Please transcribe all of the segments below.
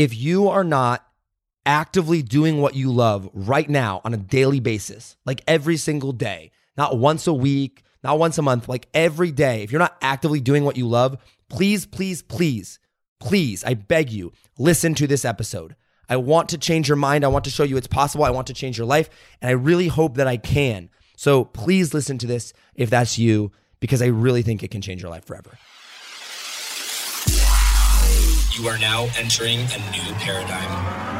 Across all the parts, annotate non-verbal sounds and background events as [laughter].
if you are not actively doing what you love right now on a daily basis, like every single day, not once a week, not once a month, like every day, if you're not actively doing what you love, please, please, please, please, I beg you, listen to this episode. I want to change your mind. I want to show you it's possible. I want to change your life. And I really hope that I can. So please listen to this if that's you, because I really think it can change your life forever. You are now entering a new paradigm.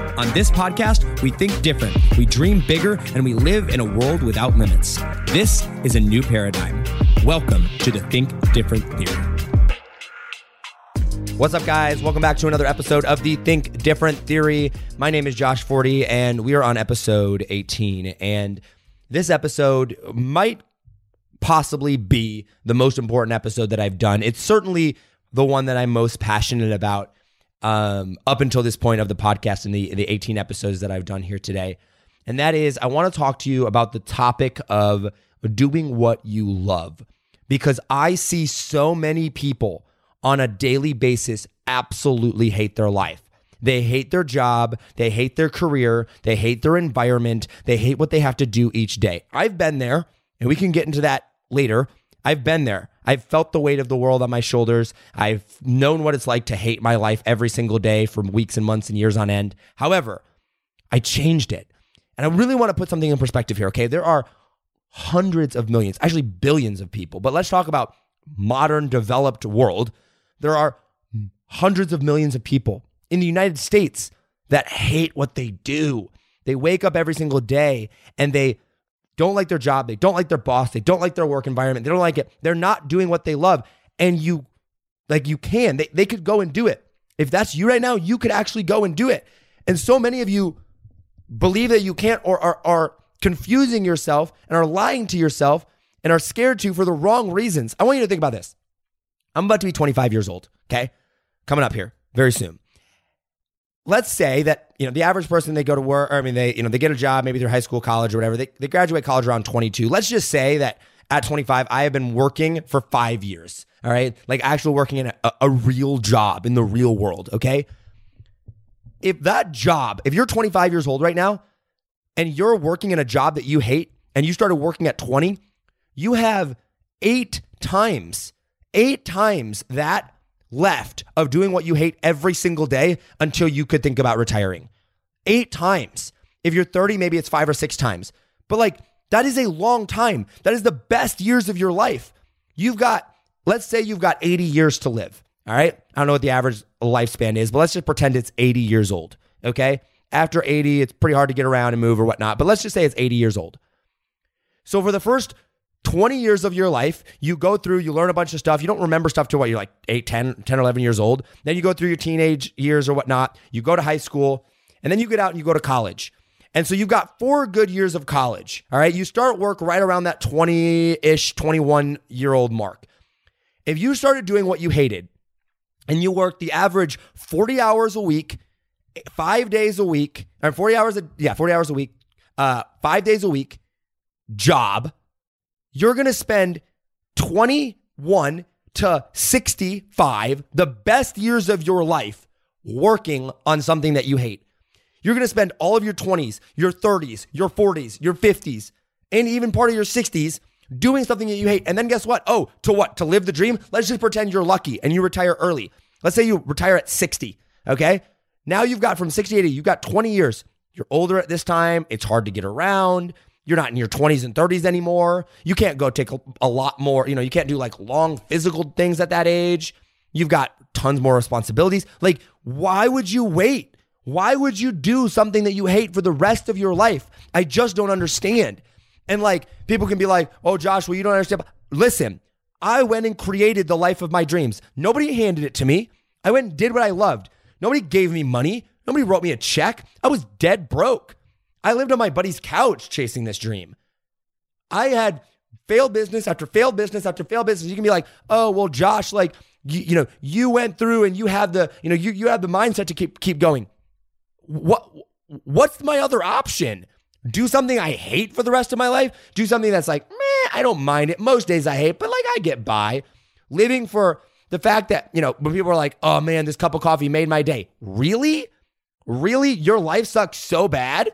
On this podcast, we think different, we dream bigger, and we live in a world without limits. This is a new paradigm. Welcome to the Think Different Theory. What's up, guys? Welcome back to another episode of the Think Different Theory. My name is Josh Forti, and we are on episode 18. And this episode might possibly be the most important episode that I've done. It's certainly the one that I'm most passionate about um, up until this point of the podcast and the, the 18 episodes that I've done here today. And that is, I want to talk to you about the topic of doing what you love because I see so many people on a daily basis absolutely hate their life. They hate their job. They hate their career. They hate their environment. They hate what they have to do each day. I've been there, and we can get into that later. I've been there. I've felt the weight of the world on my shoulders. I've known what it's like to hate my life every single day for weeks and months and years on end. However, I changed it. And I really want to put something in perspective here, okay? There are hundreds of millions, actually billions of people, but let's talk about modern developed world. There are hundreds of millions of people in the United States that hate what they do. They wake up every single day and they don't like their job. They don't like their boss. They don't like their work environment. They don't like it. They're not doing what they love. And you, like, you can. They, they could go and do it. If that's you right now, you could actually go and do it. And so many of you believe that you can't or are, are confusing yourself and are lying to yourself and are scared to for the wrong reasons. I want you to think about this. I'm about to be 25 years old, okay? Coming up here very soon. Let's say that, you know, the average person they go to work, or I mean they, you know, they get a job, maybe through high school, college or whatever. They they graduate college around 22. Let's just say that at 25 I have been working for 5 years, all right? Like actually working in a, a real job in the real world, okay? If that job, if you're 25 years old right now and you're working in a job that you hate and you started working at 20, you have 8 times eight times that left of doing what you hate every single day until you could think about retiring. Eight times. If you're 30, maybe it's five or six times. But like, that is a long time. That is the best years of your life. You've got, let's say you've got 80 years to live. All right. I don't know what the average lifespan is, but let's just pretend it's 80 years old. Okay. After 80, it's pretty hard to get around and move or whatnot, but let's just say it's 80 years old. So for the first 20 years of your life, you go through, you learn a bunch of stuff. You don't remember stuff to what you're like 8, 10, 10, 11 years old. Then you go through your teenage years or whatnot. You go to high school, and then you get out and you go to college. And so you've got four good years of college. All right. You start work right around that 20 ish, 21 year old mark. If you started doing what you hated and you worked the average 40 hours a week, five days a week, or 40 hours, a, yeah, 40 hours a week, uh, five days a week job, you're going to spend 21 to 65, the best years of your life, working on something that you hate. You're going to spend all of your 20s, your 30s, your 40s, your 50s, and even part of your 60s doing something that you hate. And then guess what? Oh, to what? To live the dream? Let's just pretend you're lucky and you retire early. Let's say you retire at 60, okay? Now you've got from 60 to 80, you've got 20 years. You're older at this time. It's hard to get around. You're not in your 20s and 30s anymore. You can't go take a, a, lot more, you know, you can't do like long physical things at that age. You've got tons more responsibilities. Like, why would you wait? Why would you do something that you hate for the rest of your life? I just don't understand. And like, people can be like, oh, Josh, well, you don't understand. Listen, I went and created the life of my dreams. Nobody handed it to me. I went and did what I loved. Nobody gave me money. Nobody wrote me a check. I was dead broke. I lived on my buddy's couch chasing this dream. I had failed business after failed business after failed business. You can be like, oh, well, Josh, like, you, you know, you went through and you have the, you know, you, you have the mindset to keep, keep going. What, what's my other option? Do something I hate for the rest of my life? Do something that's like, meh, I don't mind it. Most days I hate, but like I get by. Living for the fact that, you know, when people are like, oh man, this cup of coffee made my day. Really? Really? Your life sucks so bad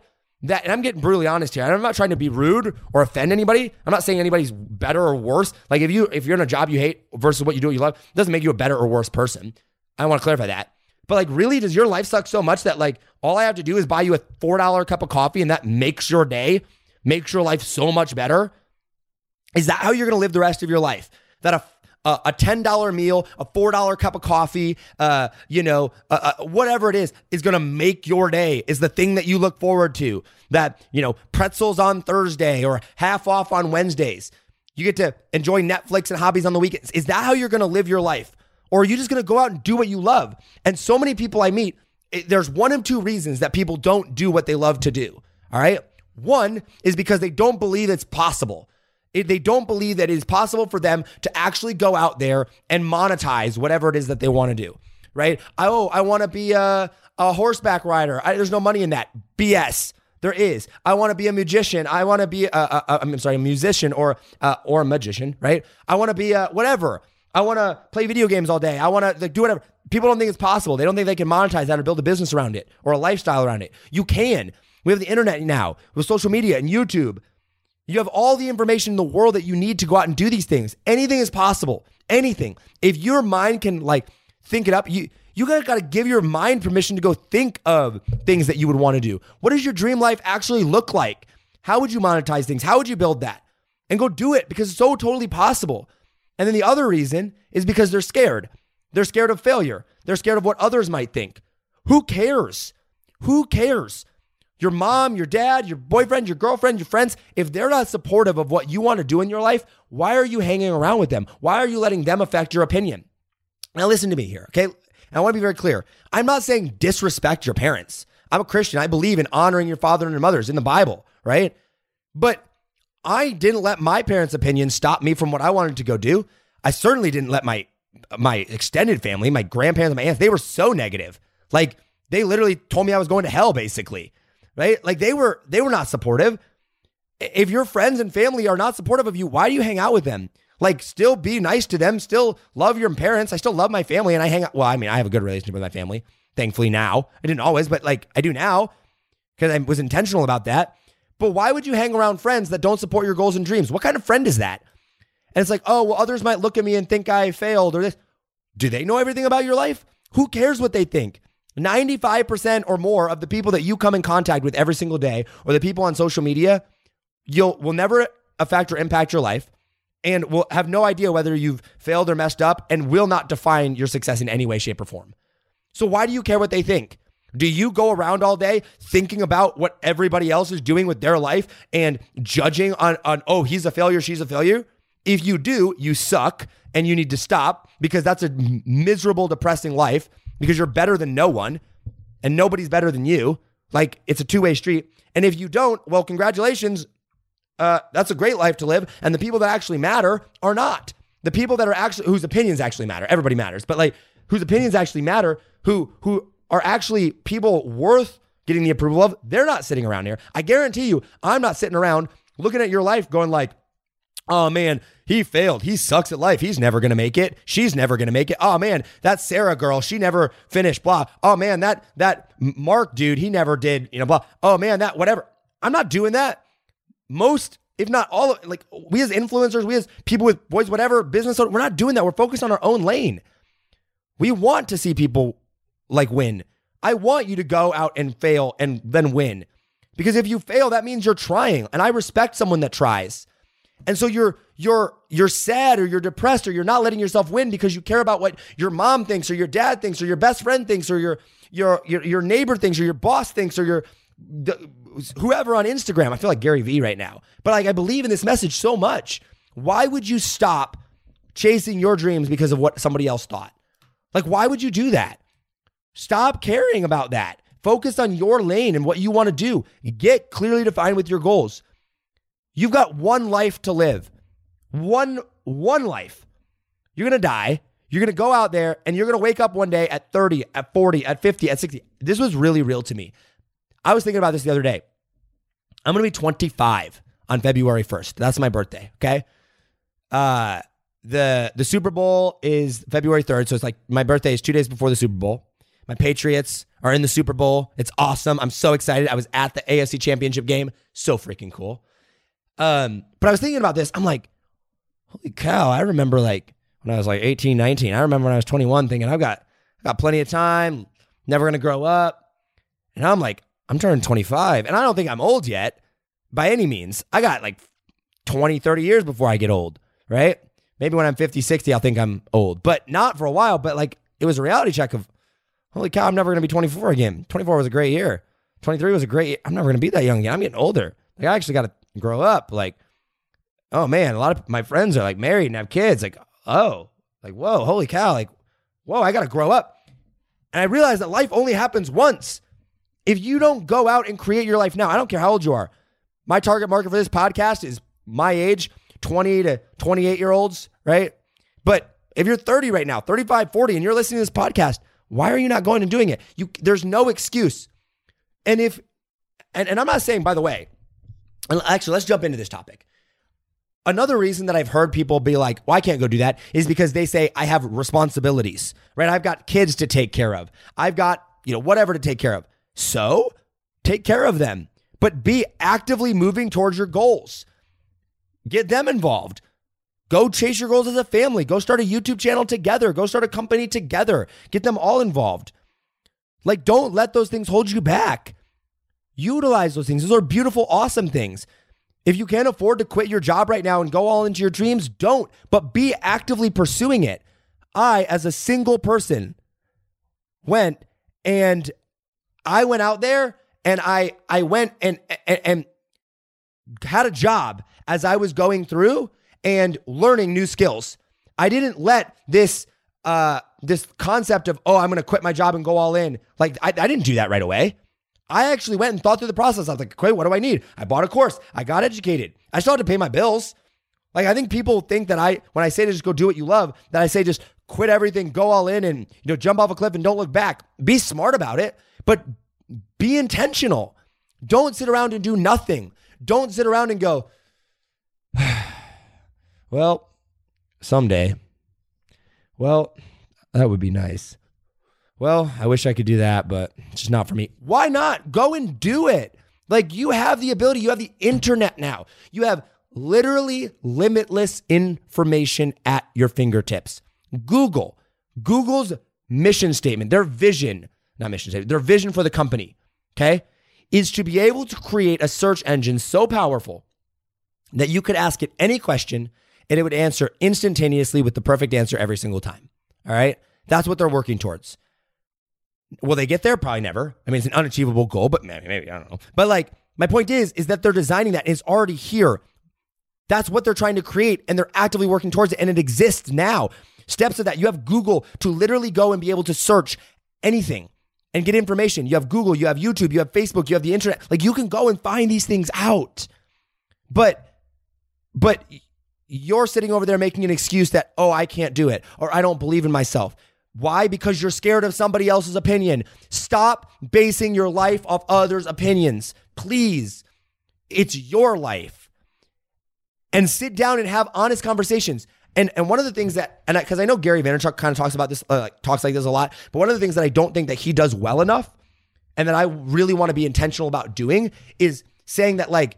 that, and I'm getting brutally honest here. I'm not trying to be rude or offend anybody. I'm not saying anybody's better or worse. Like if you if you're in a job you hate versus what you do you love, doesn't make you a better or worse person. I want to clarify that. But like, really, does your life suck so much that like all I have to do is buy you a four dollar cup of coffee and that makes your day, makes your life so much better? Is that how you're to live the rest of your life? That a a, a $10 meal, a $4 cup of coffee, uh, you know, uh, whatever it is, is going to make your day, is the thing that you look forward to. That, you know, pretzels on Thursday or half off on Wednesdays. You get to enjoy Netflix and hobbies on the weekends. Is that how you're going to live your life? Or are you just going to go out and do what you love? And so many people I meet, it, there's one of two reasons that people don't do what they love to do. All right. One is because they don't believe it's possible. They don't believe that it is possible for them to actually go out there and monetize whatever it is that they want to do. Right? Oh, I want to be a, a horseback rider. I, there's no money in that. BS. There is. I want to be a magician. I want to be a, a, a I'm sorry, a musician or uh, or a magician, right? I want to be a whatever. I want to play video games all day. I want to like, do whatever. People don't think it's possible. They don't think they can monetize that or build a business around it or a lifestyle around it. You can. We have the internet now with social media and YouTube. You have all the information in the world that you need to go out and do these things. Anything is possible. Anything. If your mind can like think it up, you you gotta, gotta give your mind permission to go think of things that you would want to do. What does your dream life actually look like? How would you monetize things? How would you build that? And go do it because it's so totally possible. And then the other reason is because they're scared. They're scared of failure. They're scared of what others might think. Who cares? Who cares? Your mom, your dad, your boyfriend, your girlfriend, your friends, if they're not supportive of what you want to do in your life, why are you hanging around with them? Why are you letting them affect your opinion? Now, listen to me here, okay? I want to be very clear. I'm not saying disrespect your parents. I'm a Christian. I believe in honoring your father and your mothers in the Bible, right? But I didn't let my parents' opinion stop me from what I wanted to go do. I certainly didn't let my my extended family, my grandparents, my aunts, they were so negative. Like they literally told me I was going to hell basically right? Like they were they were not supportive. If your friends and family are not supportive of you, why do you hang out with them? Like still be nice to them, still love your parents. I still love my family and I hang out well, I mean, I have a good relationship with my family, thankfully now. I didn't always, but like I do now because I was intentional about that. But why would you hang around friends that don't support your goals and dreams? What kind of friend is that? And it's like, oh, well, others might look at me and think I failed or this. Do they know everything about your life? Who cares what they think? 95% or more of the people that you come in contact with every single day or the people on social media, you'll will never affect or impact your life and will have no idea whether you've failed or messed up and will not define your success in any way shape or form. So why do you care what they think? Do you go around all day thinking about what everybody else is doing with their life and judging on on oh, he's a failure, she's a failure? If you do, you suck and you need to stop because that's a miserable depressing life because you're better than no one and nobody's better than you. Like it's a two way street. And if you don't, well, congratulations. Uh, that's a great life to live. And the people that actually matter are not. The people that are actually whose opinions actually matter. Everybody matters, but like whose opinions actually matter, who who are actually people worth getting the approval of, they're not sitting around here. I guarantee you, I'm not sitting around looking at your life going like, oh man, he failed. He sucks at life. He's never going to make it. She's never going to make it. Oh man, that Sarah girl, she never finished blah. Oh man, that that Mark dude, he never did, you know, blah. Oh man, that whatever. I'm not doing that. Most if not all of like we as influencers, we as people with boys whatever, business we're not doing that. We're focused on our own lane. We want to see people like win. I want you to go out and fail and then win. Because if you fail, that means you're trying. And I respect someone that tries. And so you're you're you're sad or you're depressed or you're not letting yourself win because you care about what your mom thinks or your dad thinks or your best friend thinks or your your your, your neighbor thinks or your boss thinks or your whoever on Instagram. I feel like Gary Vee right now. But like I believe in this message so much. Why would you stop chasing your dreams because of what somebody else thought? Like why would you do that? Stop caring about that. Focus on your lane and what you want to do. Get clearly defined with your goals. You've got one life to live. One one life. You're going to die. You're going to go out there and you're going to wake up one day at 30, at 40, at 50, at 60. This was really real to me. I was thinking about this the other day. I'm going to be 25 on February 1st. That's my birthday, okay? Uh the the Super Bowl is February 3rd, so it's like my birthday is 2 days before the Super Bowl. My Patriots are in the Super Bowl. It's awesome. I'm so excited. I was at the AFC Championship game. So freaking cool. Um, but I was thinking about this. I'm like, holy cow, I remember like when I was like 18, 19. I remember when I was 21 thinking I've got I got plenty of time, never to grow up. And I'm like, I'm turning 25 and I don't think I'm old yet by any means. I got like 20, 30 years before I get old, right? Maybe when I'm 50, 60, I'll think I'm old, but not for a while. But like it was a reality check of, holy cow, I'm never to be 24 again. 24 was a great year. 23 was a great year. I'm never to be that young again. I'm getting older. Like I actually got to grow up. Like, oh man, a lot of my friends are like married and have kids. Like, oh, like, whoa, holy cow. Like, whoa, I got to grow up. And I realized that life only happens once. If you don't go out and create your life now, I don't care how old you are. My target market for this podcast is my age, 20 to 28 year olds, right? But if you're 30 right now, 35, 40, and you're listening to this podcast, why are you not going and doing it? You there's no excuse. And if and, and I'm not saying, by the way, actually, let's jump into this topic. Another reason that I've heard people be like, well, I can't go do that is because they say I have responsibilities, right? I've got kids to take care of. I've got, you know, whatever to take care of. So take care of them, but be actively moving towards your goals. Get them involved. Go chase your goals as a family. Go start a YouTube channel together. Go start a company together. Get them all involved. Like, don't let those things hold you back. Utilize those things. Those are beautiful, awesome things. If you can't afford to quit your job right now and go all into your dreams, don't, but be actively pursuing it. I, as a single person, went and I went out there and I I went and and, and had a job as I was going through and learning new skills. I didn't let this uh this concept of oh I'm going to quit my job and go all in like I, I didn't do that right away. I actually went and thought through the process. I was like, okay, what do I need? I bought a course. I got educated. I still had to pay my bills. Like I think people think that I when I say to just go do what you love, that I say just quit everything, go all in and you know jump off a cliff and don't look back. Be smart about it, but be intentional. Don't sit around and do nothing. Don't sit around and go, [sighs] well, someday. Well, that would be nice. Well, I wish I could do that, but it's just not for me. Why not? Go and do it. Like you have the ability, you have the internet now. You have literally limitless information at your fingertips. Google, Google's mission statement, their vision, not mission statement, their vision for the company, okay, is to be able to create a search engine so powerful that you could ask it any question and it would answer instantaneously with the perfect answer every single time. All right. That's what they're working towards. Will they get there? Probably never. I mean, it's an unachievable goal, but maybe, maybe, I don't know. But like, my point is, is that they're designing that. It's already here. That's what they're trying to create, and they're actively working towards it, and it exists now. Steps of that. You have Google to literally go and be able to search anything and get information. You have Google, you have YouTube, you have Facebook, you have the internet. Like you can go and find these things out. But, but you're sitting over there making an excuse that, oh, I can't do it, or I don't believe in myself. Why? Because you're scared of somebody else's opinion. Stop basing your life off others' opinions. Please. It's your life. And sit down and have honest conversations. And and one of the things that and because I, I, know Gary Vaynerchuk kind of talks about this, uh, talks like this a lot. But one of the things that I don't think that he does well enough, and that I really want to be intentional about doing, is saying that like,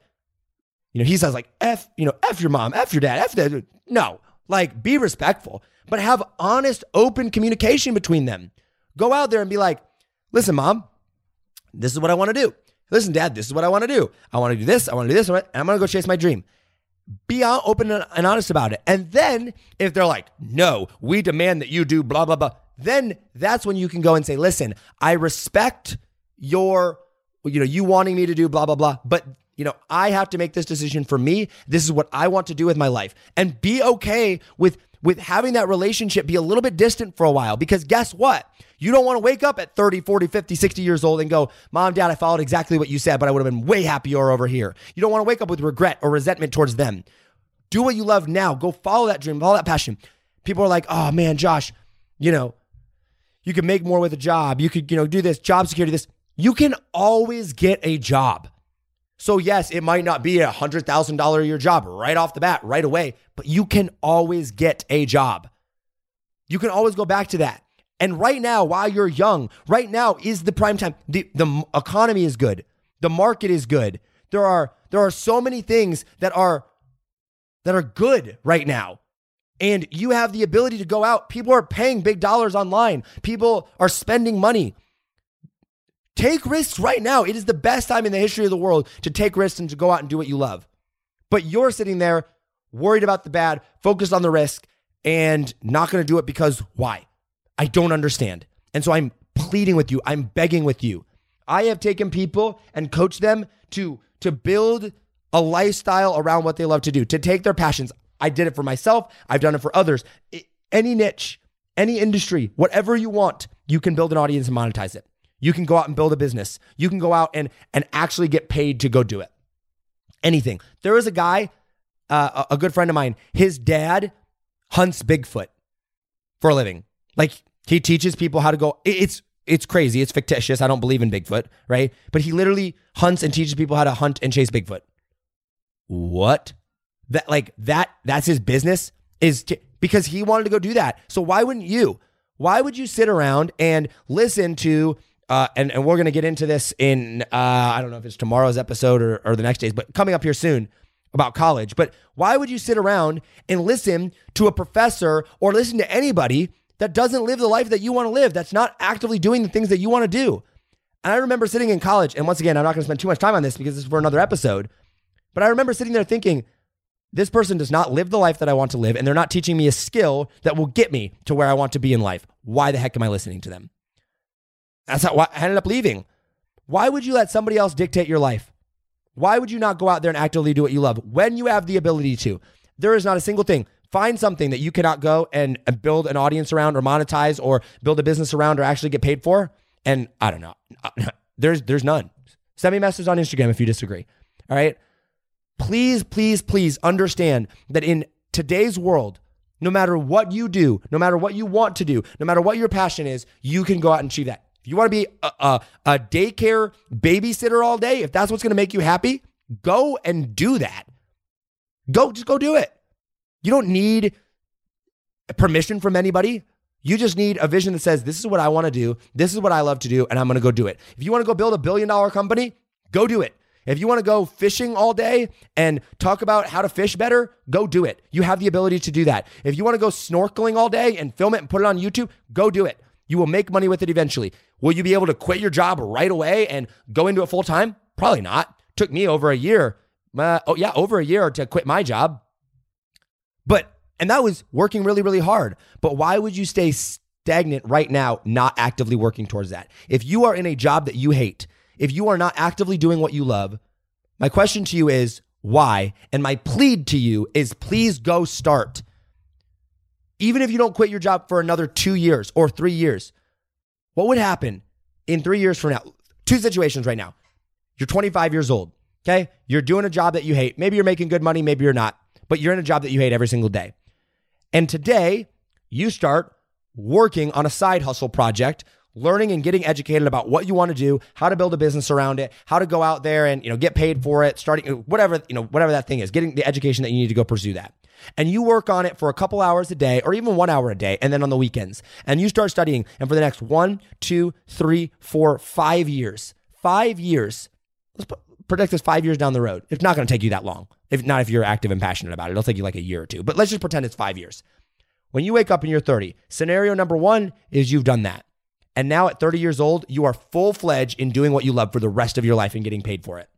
you know, he says like f, you know, f your mom, f your dad, f that. No, like be respectful but have honest, open communication between them. Go out there and be like, listen, mom, this is what I want to do. Listen, dad, this is what I want to do. I want to do this. I want to do this. And I'm going to go chase my dream. Be open and honest about it. And then if they're like, no, we demand that you do blah, blah, blah, then that's when you can go and say, listen, I respect your, you know, you wanting me to do blah, blah, blah, but you know, I have to make this decision for me. This is what I want to do with my life. And be okay with with having that relationship be a little bit distant for a while because guess what? You don't want to wake up at 30, 40, 50, 60 years old and go, Mom, Dad, I followed exactly what you said, but I would have been way happier over here. You don't want to wake up with regret or resentment towards them. Do what you love now. Go follow that dream, follow that passion. People are like, oh man, Josh, you know, you can make more with a job. You could, you know, do this, job security, this. You can always get a job. So, yes, it might not be a $100,000 a year job right off the bat, right away, but you can always get a job. You can always go back to that. And right now, while you're young, right now is the prime time. The, the economy is good. The market is good. There are there are so many things that are that are good right now. And you have the ability to go out. People are paying big dollars online. People are spending money. Take risks right now. It is the best time in the history of the world to take risks and to go out and do what you love. But you're sitting there worried about the bad, focused on the risk, and not going to do it because why? I don't understand. And so I'm pleading with you, I'm begging with you. I have taken people and coached them to to build a lifestyle around what they love to do, to take their passions. I did it for myself, I've done it for others. Any niche, any industry, whatever you want, you can build an audience and monetize it. You can go out and build a business. You can go out and and actually get paid to go do it. Anything. There is a guy, uh, a good friend of mine. His dad hunts Bigfoot for a living. Like he teaches people how to go. It's it's crazy. It's fictitious. I don't believe in Bigfoot, right? But he literally hunts and teaches people how to hunt and chase Bigfoot. What? That like that that's his business is because he wanted to go do that. So why wouldn't you? Why would you sit around and listen to uh, and, and we're going to get into this in, uh, I don't know if it's tomorrow's episode or, or the next days, but coming up here soon about college. But why would you sit around and listen to a professor or listen to anybody that doesn't live the life that you want to live, that's not actively doing the things that you want to do? And I remember sitting in college, and once again, I'm not going to spend too much time on this because this is for another episode. But I remember sitting there thinking, this person does not live the life that I want to live, and they're not teaching me a skill that will get me to where I want to be in life. Why the heck am I listening to them? That's how I ended up leaving. Why would you let somebody else dictate your life? Why would you not go out there and actively do what you love when you have the ability to? There is not a single thing. Find something that you cannot go and, build an audience around or monetize or build a business around or actually get paid for. And I don't know. [laughs] There's there's none. Send me a message on Instagram if you disagree. All right. Please, please, please understand that in today's world, no matter what you do, no matter what you want to do, no matter what your passion is, you can go out and achieve that. You want to be a, a, a daycare babysitter all day, if that's what's going to make you happy, go and do that. Go, just go do it. You don't need permission from anybody. You just need a vision that says, this is what I want to do. This is what I love to do, and I'm going to go do it. If you want to go build a billion dollar company, go do it. If you want to go fishing all day and talk about how to fish better, go do it. You have the ability to do that. If you want to go snorkeling all day and film it and put it on YouTube, go do it. You will make money with it eventually. Will you be able to quit your job right away and go into it full time? Probably not. Took me over a year. Uh, oh, yeah, over a year to quit my job. But, and that was working really, really hard. But why would you stay stagnant right now, not actively working towards that? If you are in a job that you hate, if you are not actively doing what you love, my question to you is why? And my plead to you is please go start even if you don't quit your job for another two years or three years, what would happen in three years from now? Two situations right now. You're 25 years old, okay? You're doing a job that you hate. Maybe you're making good money, maybe you're not, but you're in a job that you hate every single day. And today, you start working on a side hustle project, learning and getting educated about what you want to do, how to build a business around it, how to go out there and, you know, get paid for it, starting whatever, you know, whatever that thing is, getting the education that you need to go pursue that. And you work on it for a couple hours a day or even one hour a day and then on the weekends. And you start studying and for the next one two three four five years five years let's put, predict this five years down the road. It's not going to take you that long if not if you're active and passionate about it. It'll take you like a year or two but let's just pretend it's five years. When you wake up and you're 30 scenario number one is you've done that and now at 30 years old you are full-fledged in doing what you love for the rest of your life and getting paid for it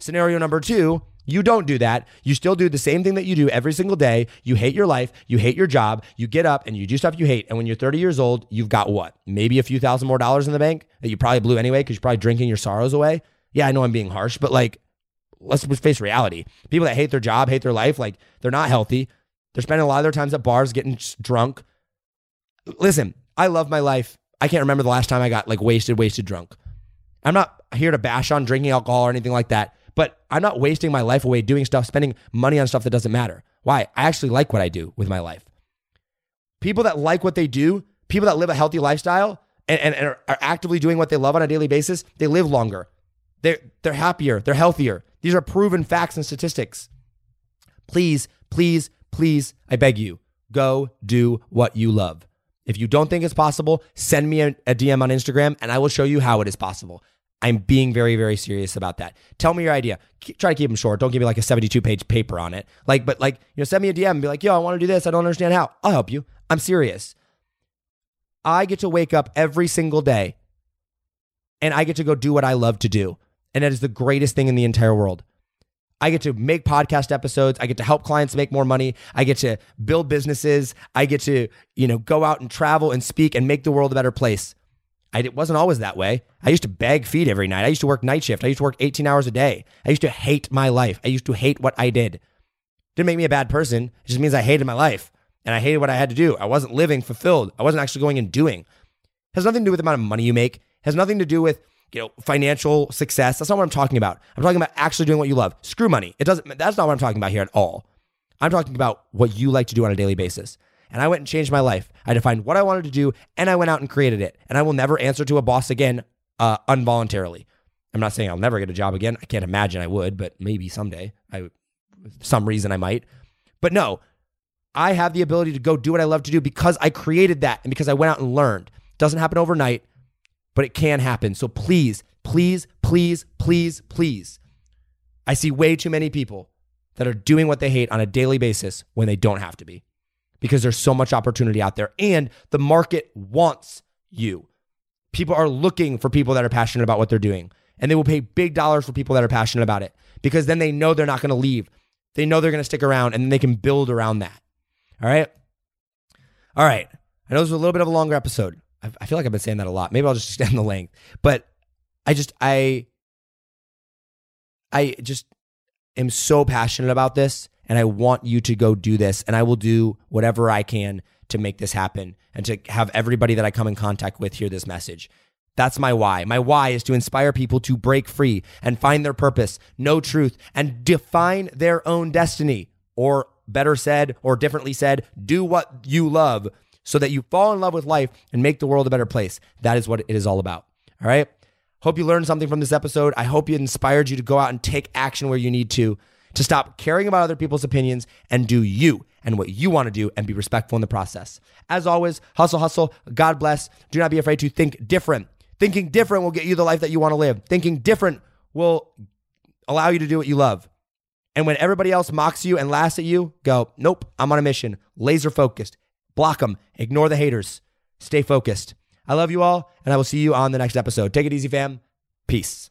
scenario number two you don't do that. You still do the same thing that you do every single day. You hate your life. You hate your job. You get up and you do stuff you hate. And when you're 30 years old, you've got what? Maybe a few thousand more dollars in the bank that you probably blew anyway because you're probably drinking your sorrows away. Yeah, I know I'm being harsh, but like, let's face reality. People that hate their job, hate their life, like they're not healthy. They're spending a lot of their times at bars getting drunk. Listen, I love my life. I can't remember the last time I got like wasted, wasted drunk. I'm not here to bash on drinking alcohol or anything like that, but I'm not wasting my life away doing stuff, spending money on stuff that doesn't matter. Why? I actually like what I do with my life. People that like what they do, people that live a healthy lifestyle and, and, and are, are actively doing what they love on a daily basis, they live longer. They're, they're happier, they're healthier. These are proven facts and statistics. Please, please, please, I beg you, go do what you love. If you don't think it's possible, send me a, a DM on Instagram and I will show you how it is possible. I'm being very, very serious about that. Tell me your idea. Keep, try to keep them short. Don't give me like a 72 page paper on it. Like, but like, you know, send me a DM and be like, yo, I want to do this. I don't understand how. I'll help you. I'm serious. I get to wake up every single day and I get to go do what I love to do. And that is the greatest thing in the entire world. I get to make podcast episodes. I get to help clients make more money. I get to build businesses. I get to, you know, go out and travel and speak and make the world a better place. I, it wasn't always that way. I used to beg feed every night. I used to work night shift. I used to work 18 hours a day. I used to hate my life. I used to hate what I did. Didn't make me a bad person. It just means I hated my life and I hated what I had to do. I wasn't living fulfilled. I wasn't actually going and doing. It has nothing to do with the amount of money you make. It has nothing to do with you know financial success. That's not what I'm talking about. I'm talking about actually doing what you love. Screw money. It doesn't. That's not what I'm talking about here at all. I'm talking about what you like to do on a daily basis. And I went and changed my life. I defined what I wanted to do, and I went out and created it. And I will never answer to a boss again uh, involuntarily. I'm not saying I'll never get a job again. I can't imagine I would, but maybe someday. I, some reason I might. But no, I have the ability to go do what I love to do because I created that and because I went out and learned. Doesn't happen overnight, but it can happen. So please, please, please, please, please. I see way too many people that are doing what they hate on a daily basis when they don't have to be because there's so much opportunity out there and the market wants you. People are looking for people that are passionate about what they're doing and they will pay big dollars for people that are passionate about it because then they know they're not going to leave. They know they're going to stick around and they can build around that. All right. All right. I know this was a little bit of a longer episode. I, feel like I've been saying that a lot. Maybe I'll just [laughs] extend the length, but I just, I, I just am so passionate about this and I want you to go do this. And I will do whatever I can to make this happen and to have everybody that I come in contact with hear this message. That's my why. My why is to inspire people to break free and find their purpose, know truth, and define their own destiny. Or better said, or differently said, do what you love so that you fall in love with life and make the world a better place. That is what it is all about. All right. Hope you learned something from this episode. I hope it inspired you to go out and take action where you need to to stop caring about other people's opinions and do you and what you want to do and be respectful in the process. As always, hustle, hustle. God bless. Do not be afraid to think different. Thinking different will get you the life that you want to live. Thinking different will allow you to do what you love. And when everybody else mocks you and laughs at you, go, nope, I'm on a mission. Laser focused. Block them. Ignore the haters. Stay focused. I love you all, and I will see you on the next episode. Take it easy, fam. Peace.